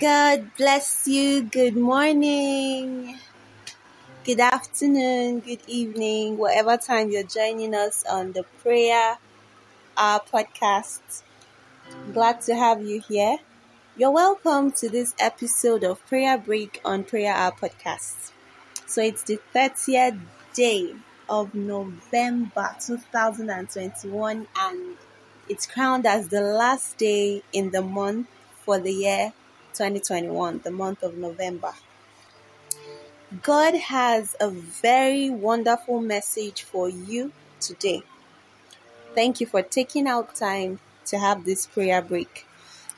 God bless you. Good morning. Good afternoon, good evening, whatever time you're joining us on the Prayer Hour podcast. Glad to have you here. You're welcome to this episode of Prayer Break on Prayer Hour podcast. So it's the 30th day of November 2021 and it's crowned as the last day in the month for the year 2021, the month of November. God has a very wonderful message for you today. Thank you for taking out time to have this prayer break.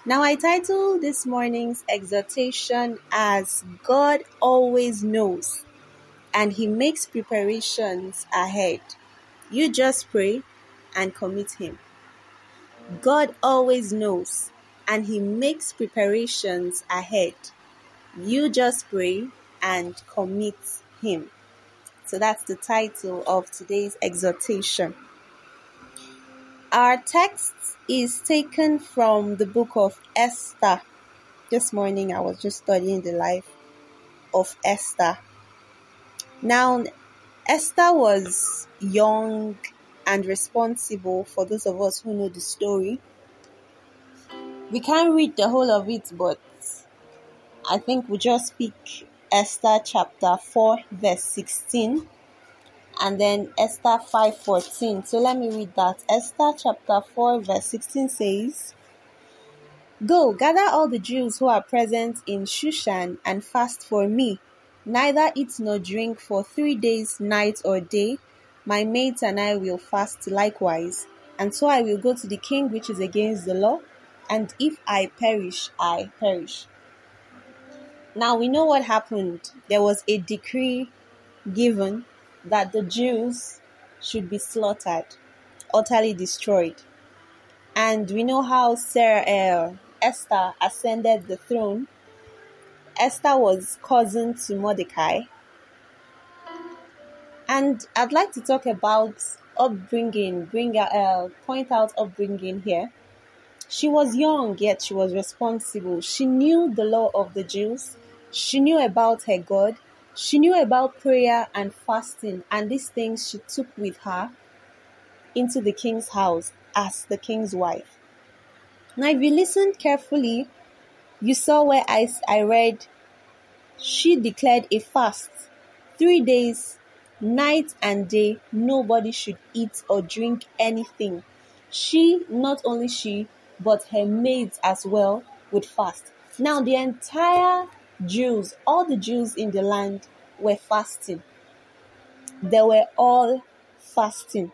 Now, I title this morning's exhortation as God always knows and He makes preparations ahead. You just pray and commit Him. God always knows and He makes preparations ahead. You just pray and commit Him. So that's the title of today's exhortation. Our text is taken from the book of Esther. This morning I was just studying the life of Esther. Now, Esther was young and responsible for those of us who know the story. We can't read the whole of it, but I think we just pick Esther chapter 4, verse 16, and then Esther 5:14. So let me read that. Esther chapter 4, verse 16 says, Go, gather all the Jews who are present in Shushan and fast for me. Neither eat nor drink for three days, night or day. My maids and I will fast likewise. And so I will go to the king which is against the law and if I perish, I perish. Now we know what happened. There was a decree given that the Jews should be slaughtered, utterly destroyed. And we know how Sarah, uh, Esther ascended the throne. Esther was cousin to Mordecai. And I'd like to talk about upbringing, bring uh, point out upbringing here. She was young, yet she was responsible. She knew the law of the Jews. She knew about her God. She knew about prayer and fasting, and these things she took with her into the king's house as the king's wife. Now, if you listen carefully, you saw where I, I read, she declared a fast. Three days, night and day, nobody should eat or drink anything. She, not only she, but her maids as well would fast. Now, the entire Jews, all the Jews in the land were fasting. They were all fasting.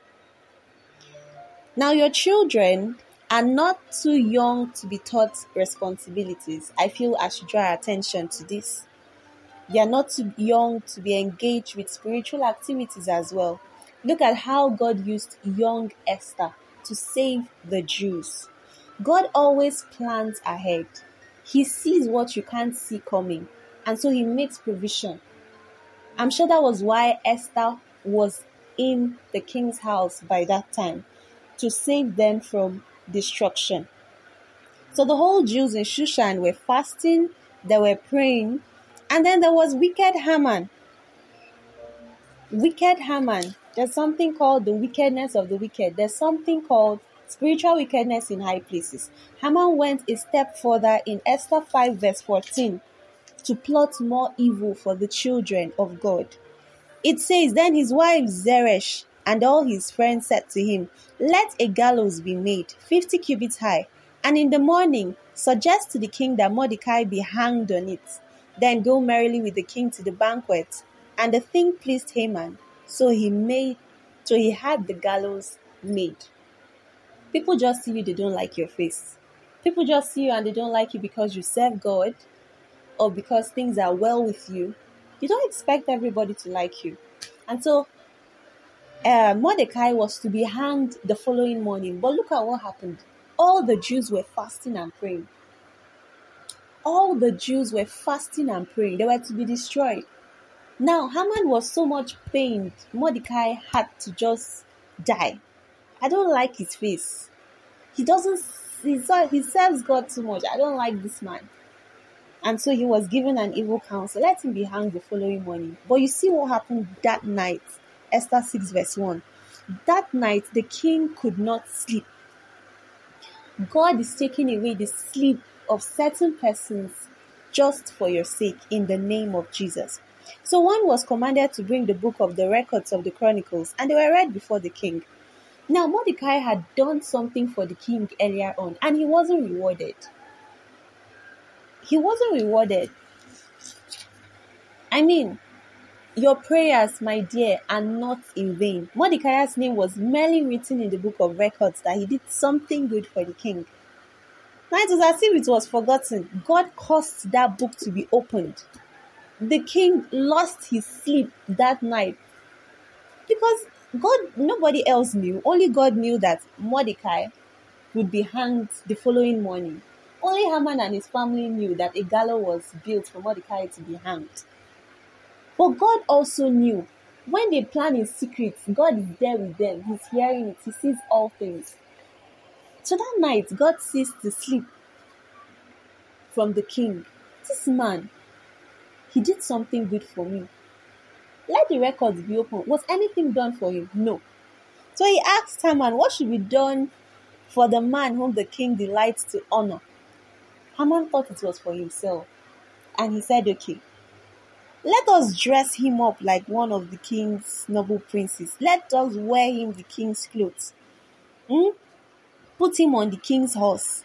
Now, your children are not too young to be taught responsibilities. I feel I should draw attention to this. You are not too young to be engaged with spiritual activities as well. Look at how God used young Esther to save the Jews. God always plans ahead. He sees what you can't see coming, and so He makes provision. I'm sure that was why Esther was in the king's house by that time to save them from destruction. So the whole Jews in Shushan were fasting, they were praying, and then there was wicked Haman. Wicked Haman. There's something called the wickedness of the wicked. There's something called spiritual wickedness in high places. Haman went a step further in Esther 5, verse 14, to plot more evil for the children of God. It says, Then his wife Zeresh and all his friends said to him, Let a gallows be made, fifty cubits high, and in the morning suggest to the king that Mordecai be hanged on it. Then go merrily with the king to the banquet. And the thing pleased Haman, so he made so he had the gallows made. People just see you, they don't like your face. People just see you and they don't like you because you serve God or because things are well with you. You don't expect everybody to like you. And so uh, Mordecai was to be hanged the following morning. But look at what happened. All the Jews were fasting and praying. All the Jews were fasting and praying. They were to be destroyed. Now, Haman was so much pained, Mordecai had to just die. I don't like his face. He doesn't, he, serves God too much. I don't like this man. And so he was given an evil counsel. Let him be hanged the following morning. But you see what happened that night. Esther 6, verse 1. That night, the king could not sleep. God is taking away the sleep of certain persons just for your sake in the name of Jesus. So one was commanded to bring the book of the records of the chronicles, and they were read before the king. Now Mordecai had done something for the king earlier on, and he wasn't rewarded. He wasn't rewarded. I mean, your prayers, my dear, are not in vain. Mordecai's name was merely written in the book of records that he did something good for the king. Now it was as if it was forgotten. God caused that book to be opened the king lost his sleep that night because God, nobody else knew. Only God knew that Mordecai would be hanged the following morning. Only Haman and his family knew that a gallows was built for Mordecai to be hanged. But God also knew when they plan in secret, God is there with them. He's hearing it, He sees all things. So that night, God ceased to sleep from the king. This man, he did something good for me. Let the records be open. Was anything done for him? No. So he asked Haman, What should be done for the man whom the king delights to honor? Haman thought it was for himself. And he said, Okay, let us dress him up like one of the king's noble princes. Let us wear him the king's clothes. Hmm? Put him on the king's horse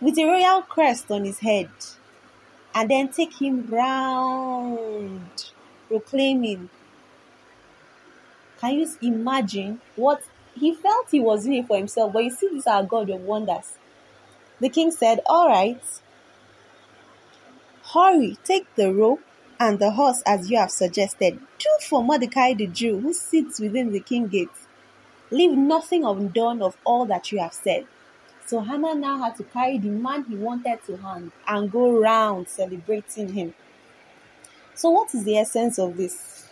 with a royal crest on his head and then take him round, proclaiming. Can you imagine what he felt he was doing for himself? But you see, this is our God of wonders. The king said, All right, hurry, take the rope and the horse as you have suggested. Do for Mordecai the Jew who sits within the king gate. Leave nothing undone of all that you have said. So Haman now had to carry the man he wanted to hang and go round celebrating him. So, what is the essence of this?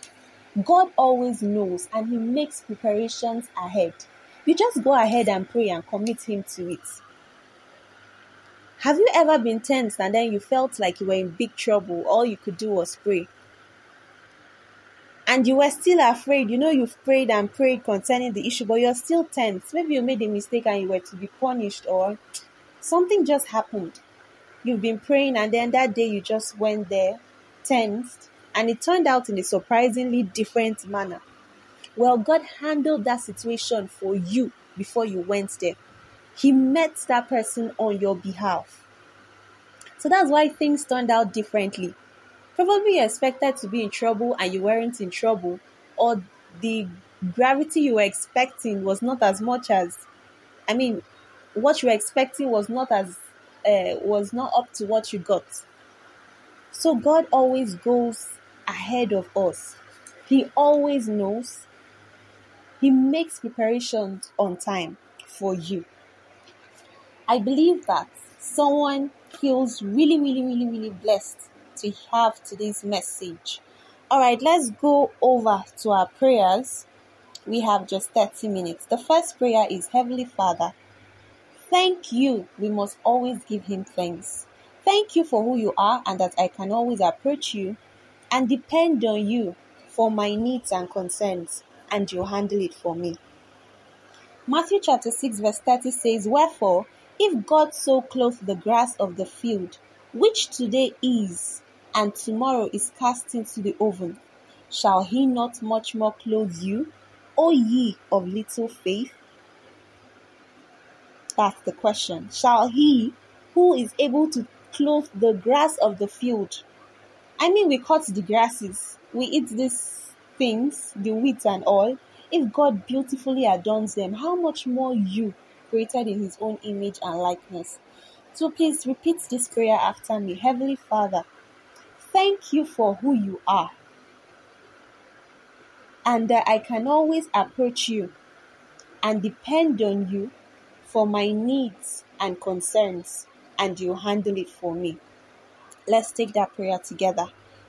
God always knows and He makes preparations ahead. You just go ahead and pray and commit Him to it. Have you ever been tense and then you felt like you were in big trouble? All you could do was pray and you were still afraid, you know, you've prayed and prayed concerning the issue, but you're still tense. Maybe you made a mistake and you were to be punished, or something just happened. You've been praying, and then that day you just went there tensed, and it turned out in a surprisingly different manner. Well, God handled that situation for you before you went there. He met that person on your behalf. So that's why things turned out differently. Probably you expected to be in trouble and you weren't in trouble, or the gravity you were expecting was not as much as, I mean, what you were expecting was not as, uh, was not up to what you got. So God always goes ahead of us. He always knows. He makes preparations on time for you. I believe that someone feels really, really, really, really blessed to have today's message. All right, let's go over to our prayers. We have just 30 minutes. The first prayer is Heavenly Father, thank you. We must always give Him thanks. Thank you for who you are and that I can always approach you and depend on you for my needs and concerns, and you handle it for me. Matthew chapter 6, verse 30 says, Wherefore, if God so clothe the grass of the field, which today is, and tomorrow is cast into the oven, shall he not much more clothe you, O ye of little faith? That's the question. Shall he who is able to clothe the grass of the field? I mean, we cut the grasses, we eat these things, the wheat and all. If God beautifully adorns them, how much more you, created in His own image and likeness? So please repeat this prayer after me. Heavenly Father, thank you for who you are. And that I can always approach you and depend on you for my needs and concerns, and you handle it for me. Let's take that prayer together.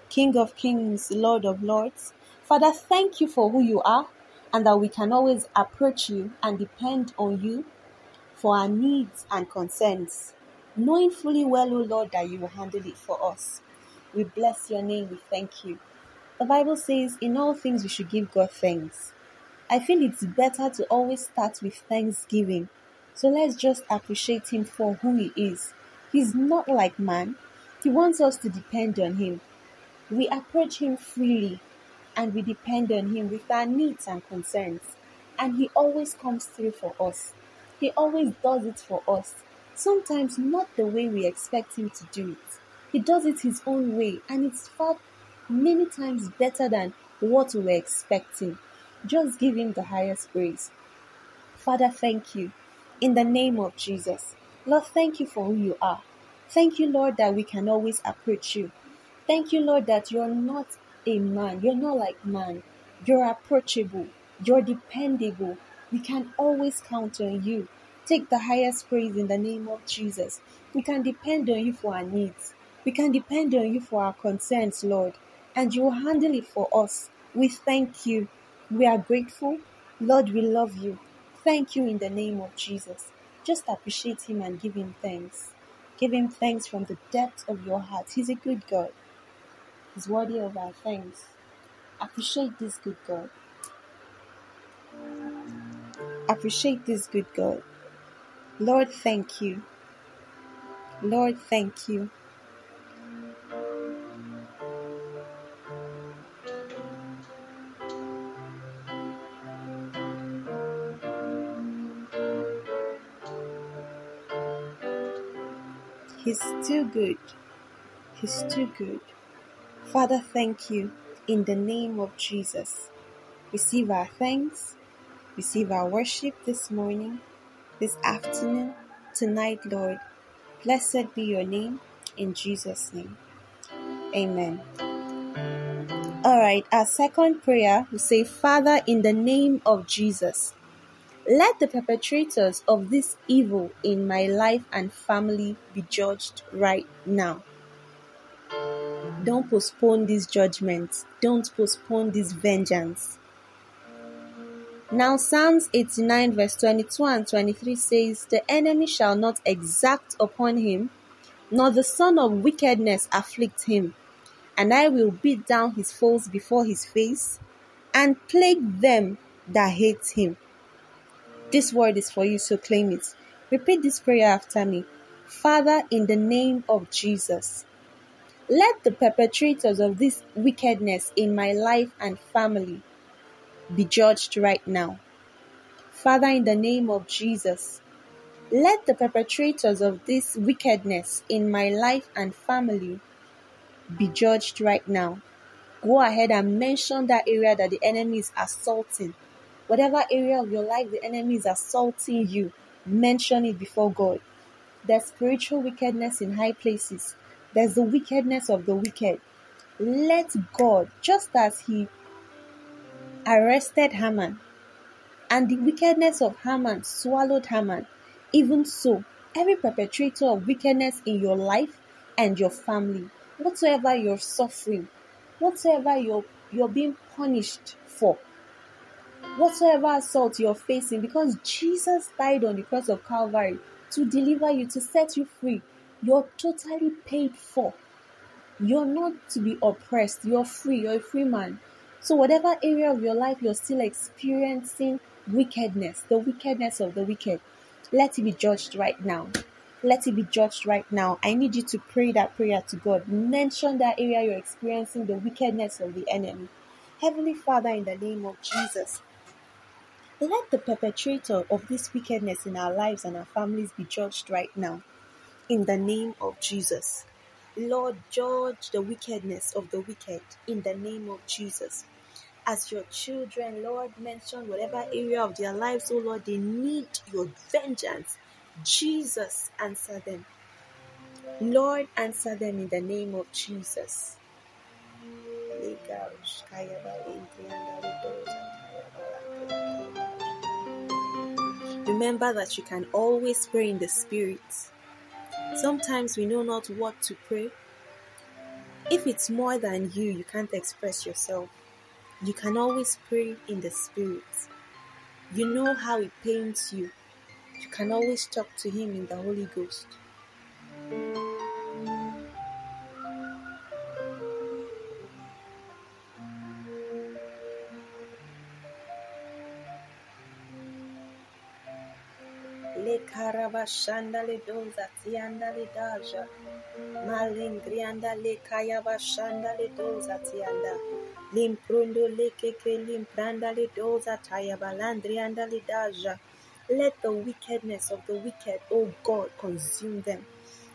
King of Kings, Lord of Lords, Father, thank you for who you are and that we can always approach you and depend on you for our needs and concerns, knowing fully well, O Lord, that you will handle it for us. We bless your name, we thank you. The Bible says, in all things we should give God thanks. I feel it's better to always start with thanksgiving. So let's just appreciate Him for who He is. He's not like man, He wants us to depend on Him. We approach Him freely and we depend on Him with our needs and concerns. And He always comes through for us. He always does it for us. Sometimes not the way we expect Him to do it. He does it His own way, and it's far many times better than what we were expecting. Just give Him the highest praise. Father, thank you. In the name of Jesus. Lord, thank you for who you are. Thank you, Lord, that we can always approach you. Thank you, Lord, that you're not a man. You're not like man. You're approachable. You're dependable. We can always count on you. Take the highest praise in the name of Jesus. We can depend on you for our needs. We can depend on you for our concerns, Lord. And you will handle it for us. We thank you. We are grateful. Lord, we love you. Thank you in the name of Jesus. Just appreciate Him and give Him thanks. Give Him thanks from the depth of your heart. He's a good God He's worthy of our thanks. Appreciate this good God. Appreciate this good God. Lord, thank you. Lord, thank you. Too good. He's too good. Father, thank you in the name of Jesus. Receive our thanks, receive our worship this morning, this afternoon, tonight, Lord. Blessed be your name in Jesus' name. Amen. All right, our second prayer we say, Father, in the name of Jesus, let the perpetrators of this evil in my life and family be judged right now. Don't postpone this judgment. Don't postpone this vengeance. Now, Psalms 89, verse 22 and 23 says, The enemy shall not exact upon him, nor the son of wickedness afflict him. And I will beat down his foes before his face, and plague them that hate him. This word is for you, so claim it. Repeat this prayer after me. Father, in the name of Jesus, let the perpetrators of this wickedness in my life and family be judged right now. Father, in the name of Jesus, let the perpetrators of this wickedness in my life and family be judged right now. Go ahead and mention that area that the enemy is assaulting. Whatever area of your life the enemy is assaulting you, mention it before God. There's spiritual wickedness in high places. There's the wickedness of the wicked. Let God, just as He arrested Haman and the wickedness of Haman swallowed Haman, even so, every perpetrator of wickedness in your life and your family, whatsoever you're suffering, whatsoever you're, you're being punished for, whatsoever assault you're facing, because Jesus died on the cross of Calvary to deliver you, to set you free, you're totally paid for. You're not to be oppressed. You're free. You're a free man. So, whatever area of your life you're still experiencing wickedness, the wickedness of the wicked, let it be judged right now. Let it be judged right now. I need you to pray that prayer to God. Mention that area you're experiencing the wickedness of the enemy. Heavenly Father, in the name of Jesus, let the perpetrator of this wickedness in our lives and our families be judged right now. In the name of Jesus. Lord, judge the wickedness of the wicked in the name of Jesus. As your children, Lord, mention whatever area of their lives, oh Lord, they need your vengeance. Jesus, answer them. Lord, answer them in the name of Jesus. Remember that you can always pray in the Spirit. Sometimes we know not what to pray. If it's more than you, you can't express yourself. You can always pray in the Spirit. You know how it pains you. You can always talk to Him in the Holy Ghost. Karavashanda le doza tianda le daja. Malingrianda le kayavashanda le doza tianda. Limprundo le keke limpranda le doza tayabalandrianda le daja. Let the wickedness of the wicked, O God, consume them.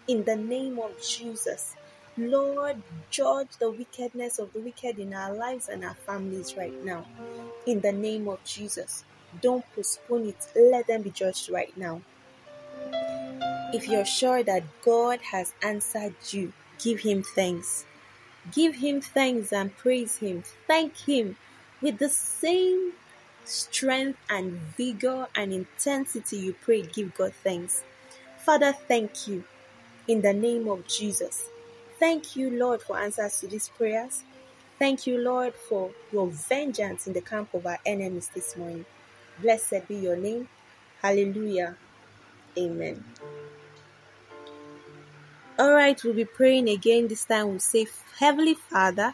In the name of Jesus. Lord, judge the wickedness of the wicked in our lives and our families right now. In the name of Jesus. Don't postpone it. Let them be judged right now. If you're sure that God has answered you, give Him thanks. Give Him thanks and praise Him. Thank Him with the same strength and vigor and intensity you pray. Give God thanks. Father, thank you in the name of Jesus. Thank you, Lord, for answers to these prayers. Thank you, Lord, for your vengeance in the camp of our enemies this morning. Blessed be your name. Hallelujah. Amen. All right, we'll be praying again. This time we'll say, Heavenly Father,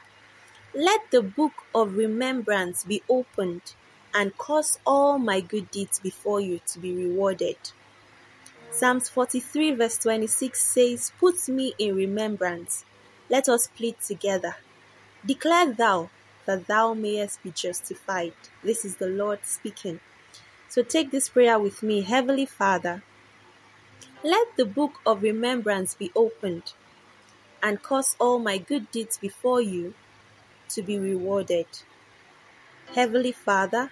let the book of remembrance be opened and cause all my good deeds before you to be rewarded. Psalms 43, verse 26 says, Put me in remembrance. Let us plead together. Declare thou that thou mayest be justified. This is the Lord speaking. So take this prayer with me. Heavenly Father, let the book of remembrance be opened and cause all my good deeds before you to be rewarded. Heavenly Father,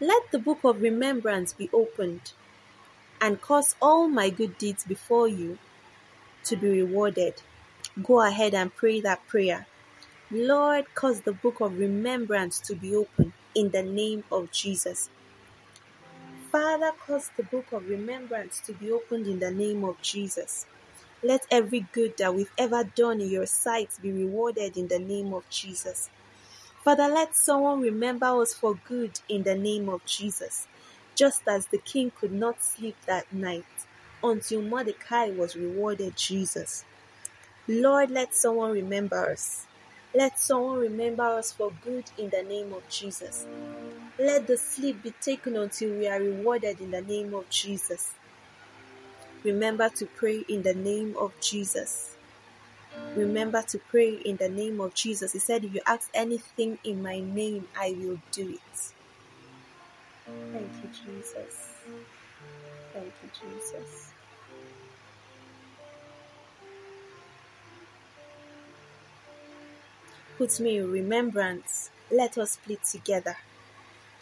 let the book of remembrance be opened and cause all my good deeds before you to be rewarded. Go ahead and pray that prayer. Lord, cause the book of remembrance to be opened in the name of Jesus. Father, cause the book of remembrance to be opened in the name of Jesus. Let every good that we've ever done in your sight be rewarded in the name of Jesus. Father, let someone remember us for good in the name of Jesus, just as the king could not sleep that night until Mordecai was rewarded Jesus. Lord, let someone remember us. Let someone remember us for good in the name of Jesus. Let the sleep be taken until we are rewarded in the name of Jesus. Remember to pray in the name of Jesus. Remember to pray in the name of Jesus. He said, If you ask anything in my name, I will do it. Thank you, Jesus. Thank you, Jesus. Put me in remembrance. Let us plead together.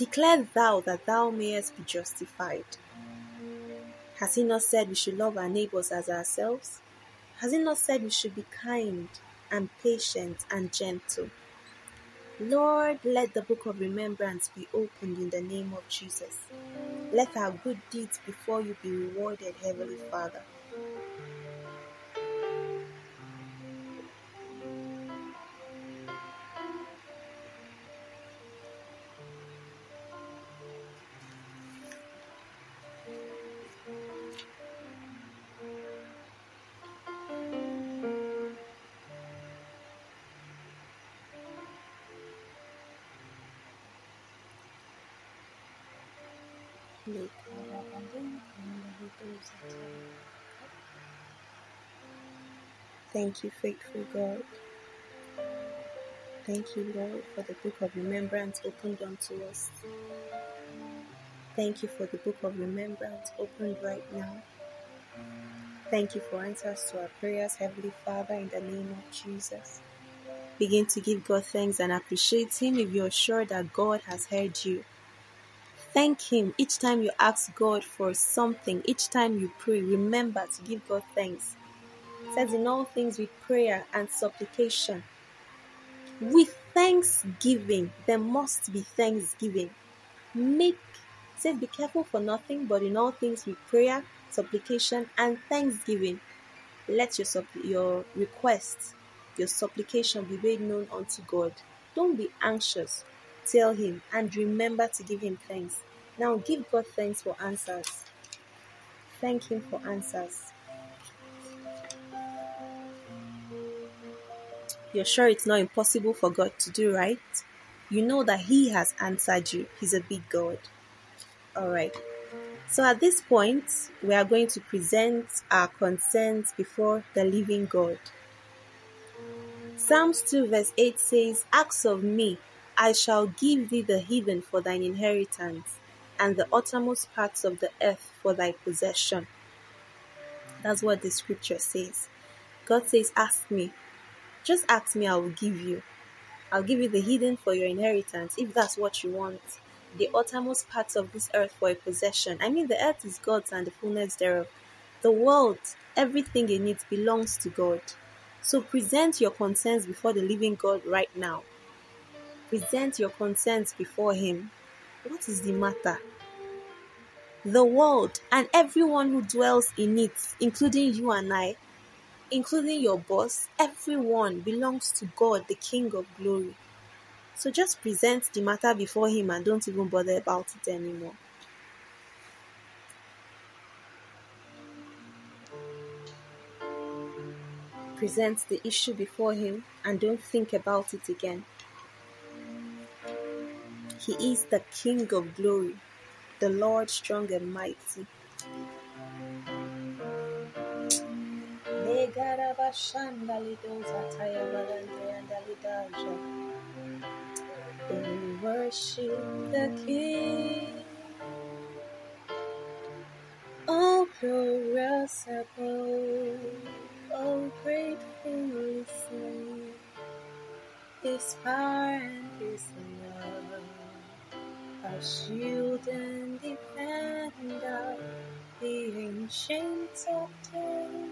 Declare thou that thou mayest be justified. Has he not said we should love our neighbors as ourselves? Has he not said we should be kind and patient and gentle? Lord, let the book of remembrance be opened in the name of Jesus. Let our good deeds before you be rewarded, Heavenly Father. Thank you, faithful God. Thank you, Lord, for the book of remembrance opened unto us. Thank you for the book of remembrance opened right now. Thank you for answers to our prayers, Heavenly Father, in the name of Jesus. Begin to give God thanks and appreciate Him if you're sure that God has heard you. Thank Him each time you ask God for something, each time you pray. Remember to give God thanks. It says, In all things with prayer and supplication with thanksgiving. There must be thanksgiving. Make says be careful for nothing, but in all things with prayer, supplication, and thanksgiving. Let your your requests, your supplication be made known unto God. Don't be anxious. Tell him and remember to give him thanks. Now give God thanks for answers. Thank him for answers. You're sure it's not impossible for God to do right? You know that He has answered you. He's a big God. Alright. So at this point, we are going to present our concerns before the living God. Psalms 2 verse 8 says, Ask of me, I shall give thee the heathen for thine inheritance, and the uttermost parts of the earth for thy possession. That's what the scripture says. God says, Ask me, just ask me, I will give you. I'll give you the hidden for your inheritance, if that's what you want. The uttermost parts of this earth for a possession. I mean, the earth is God's and the fullness thereof. The world, everything in it belongs to God. So present your concerns before the living God right now. Present your concerns before Him. What is the matter? The world and everyone who dwells in it, including you and I, including your boss, everyone belongs to God, the King of glory. So just present the matter before Him and don't even bother about it anymore. Present the issue before Him and don't think about it again. He is the King of glory, the Lord strong and mighty. And. They worship the King. Oh, glorious above, oh, grateful is He. His shield and defender, the ancient of days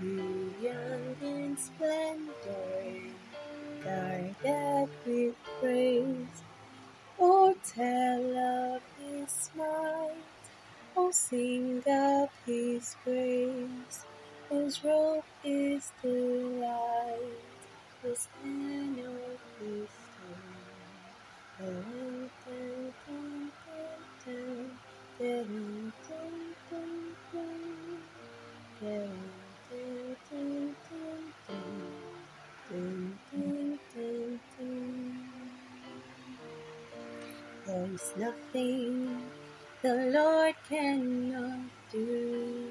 brilliant in splendor, guarded with there is nothing the Lord cannot do.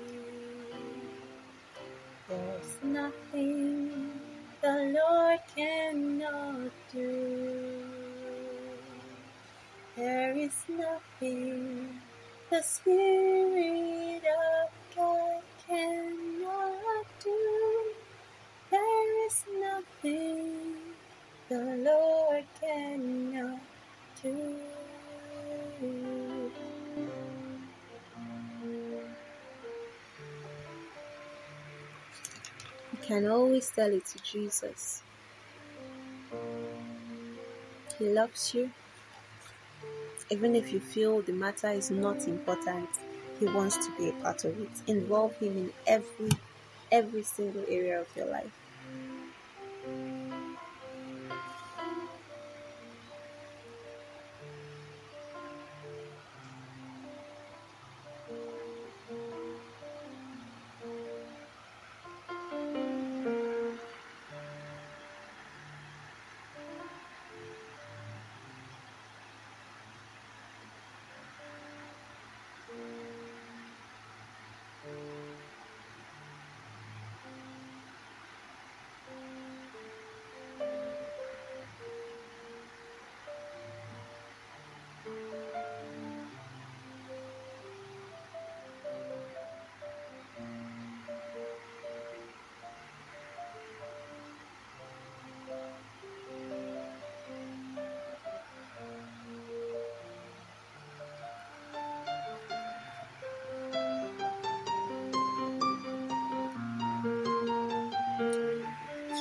There's nothing the Lord cannot do. There is nothing the Spirit of God cannot do. There is nothing the Lord cannot do. Can always tell it to Jesus. He loves you. Even if you feel the matter is not important, he wants to be a part of it. Involve him in every every single area of your life.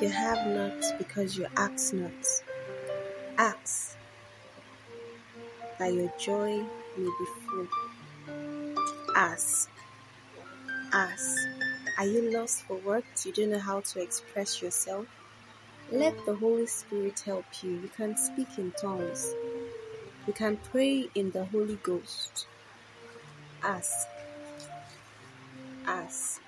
You have not because you ask not. Ask that your joy may be full. Ask. Ask. Are you lost for words? You don't know how to express yourself? Let the Holy Spirit help you. You can speak in tongues. You can pray in the Holy Ghost. Ask. Ask.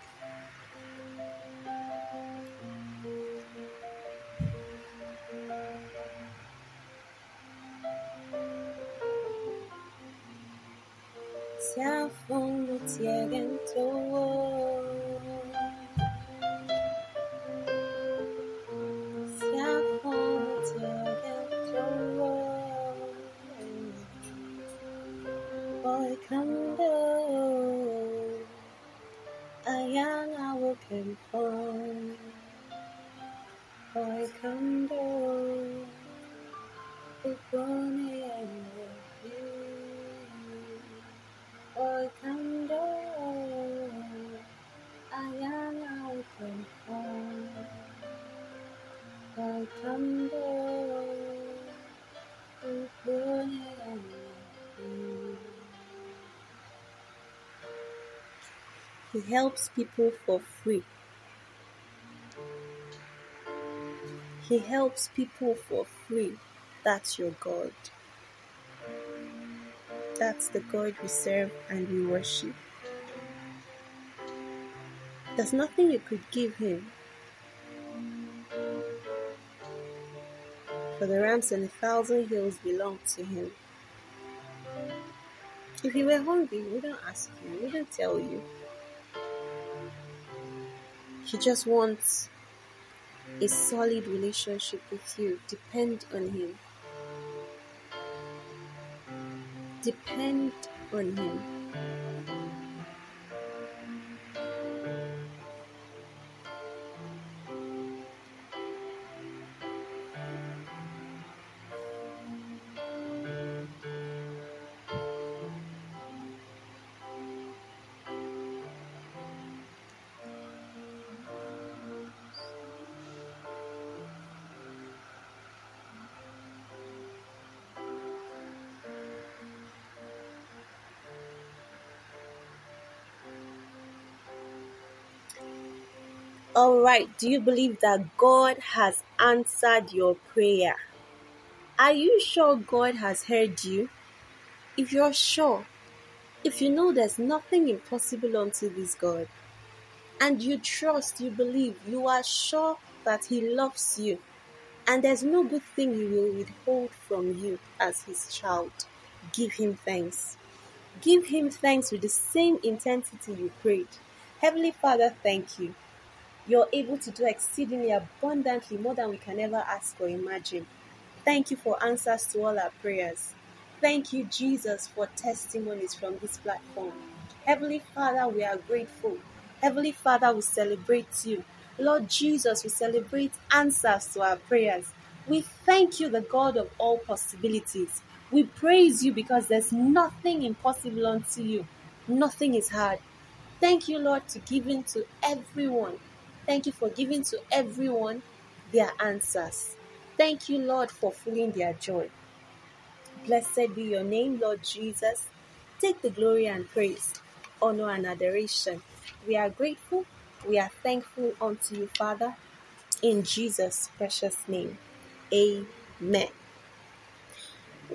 He helps people for free. He helps people for free. That's your God. That's the God we serve and we worship. There's nothing you could give him. For the rams and a thousand hills belong to him. If he were hungry, he wouldn't ask you, he wouldn't tell you. He just wants a solid relationship with you. Depend on him. Depend on him. All right, do you believe that God has answered your prayer? Are you sure God has heard you? If you're sure, if you know there's nothing impossible unto this God, and you trust, you believe, you are sure that He loves you, and there's no good thing He will withhold from you as His child, give Him thanks. Give Him thanks with the same intensity you prayed. Heavenly Father, thank you. You're able to do exceedingly abundantly more than we can ever ask or imagine. Thank you for answers to all our prayers. Thank you, Jesus, for testimonies from this platform. Heavenly Father, we are grateful. Heavenly Father, we celebrate you. Lord Jesus, we celebrate answers to our prayers. We thank you, the God of all possibilities. We praise you because there's nothing impossible unto you. Nothing is hard. Thank you, Lord, to giving to everyone. Thank you for giving to everyone their answers. Thank you, Lord, for filling their joy. Blessed be your name, Lord Jesus. Take the glory and praise, honor and adoration. We are grateful. We are thankful unto you, Father. In Jesus' precious name. Amen.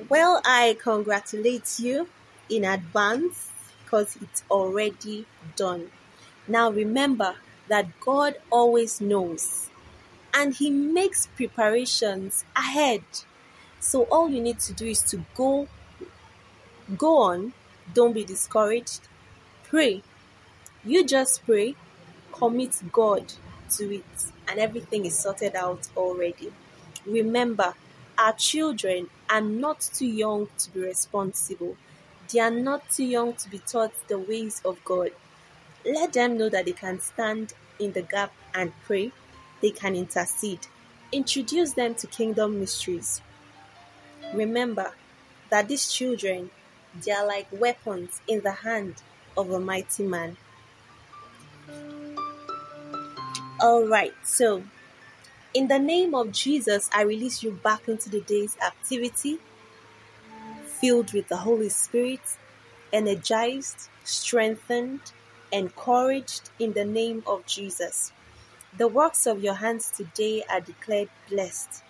Well, I congratulate you in advance because it's already done. Now remember that God always knows and He makes preparations ahead. So all you need to do is to go go on, don't be discouraged. Pray. You just pray, commit God to it, and everything is sorted out already. Remember, our children are not too young to be responsible. They are not too young to be taught the ways of God. Let them know that they can stand in the gap and pray. They can intercede. Introduce them to kingdom mysteries. Remember that these children, they are like weapons in the hand of a mighty man. All right, so In the name of Jesus, I release you back into the day's activity, filled with the Holy Spirit, energized, strengthened, encouraged in the name of Jesus. The works of your hands today are declared blessed.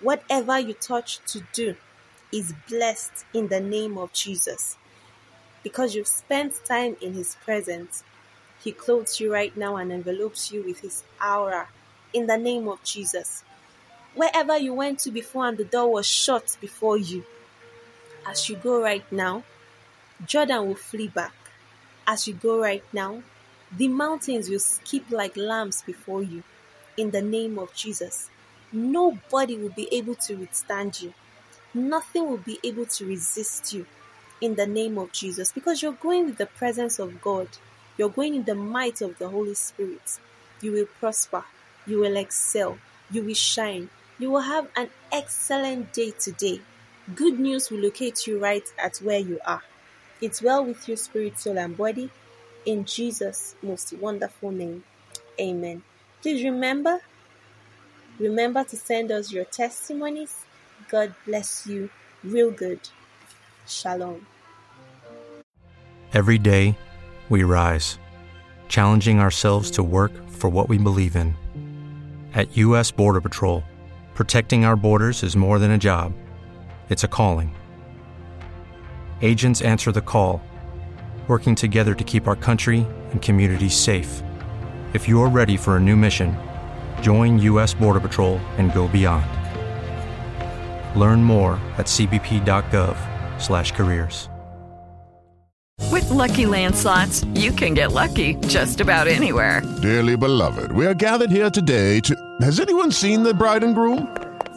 Whatever you touch to do is blessed in the name of Jesus. Because you've spent time in His presence, He clothes you right now and envelopes you with His aura in the name of Jesus. Wherever you went to before and the door was shut before you, as you go right now, Jordan will flee back. As you go right now, the mountains will skip like lambs before you in the name of Jesus. Nobody will be able to withstand you. Nothing will be able to resist you in the name of Jesus because you're going with the presence of God. You're going in the might of the Holy Spirit. You will prosper. You will excel. You will shine. You will have an excellent day today. Good news will locate you right at where you are. It's well with your spirit, soul, and body. In Jesus' most wonderful name. Amen. Please remember, remember to send us your testimonies. God bless you real good. Shalom. Every day, we rise, challenging ourselves to work for what we believe in. At U.S. Border Patrol, protecting our borders is more than a job, it's a calling. Agents answer the call, working together to keep our country and communities safe. If you're ready for a new mission, join U.S. Border Patrol and go beyond. Learn more at cbp.gov/careers. With Lucky Land slots, you can get lucky just about anywhere. Dearly beloved, we are gathered here today to. Has anyone seen the bride and groom?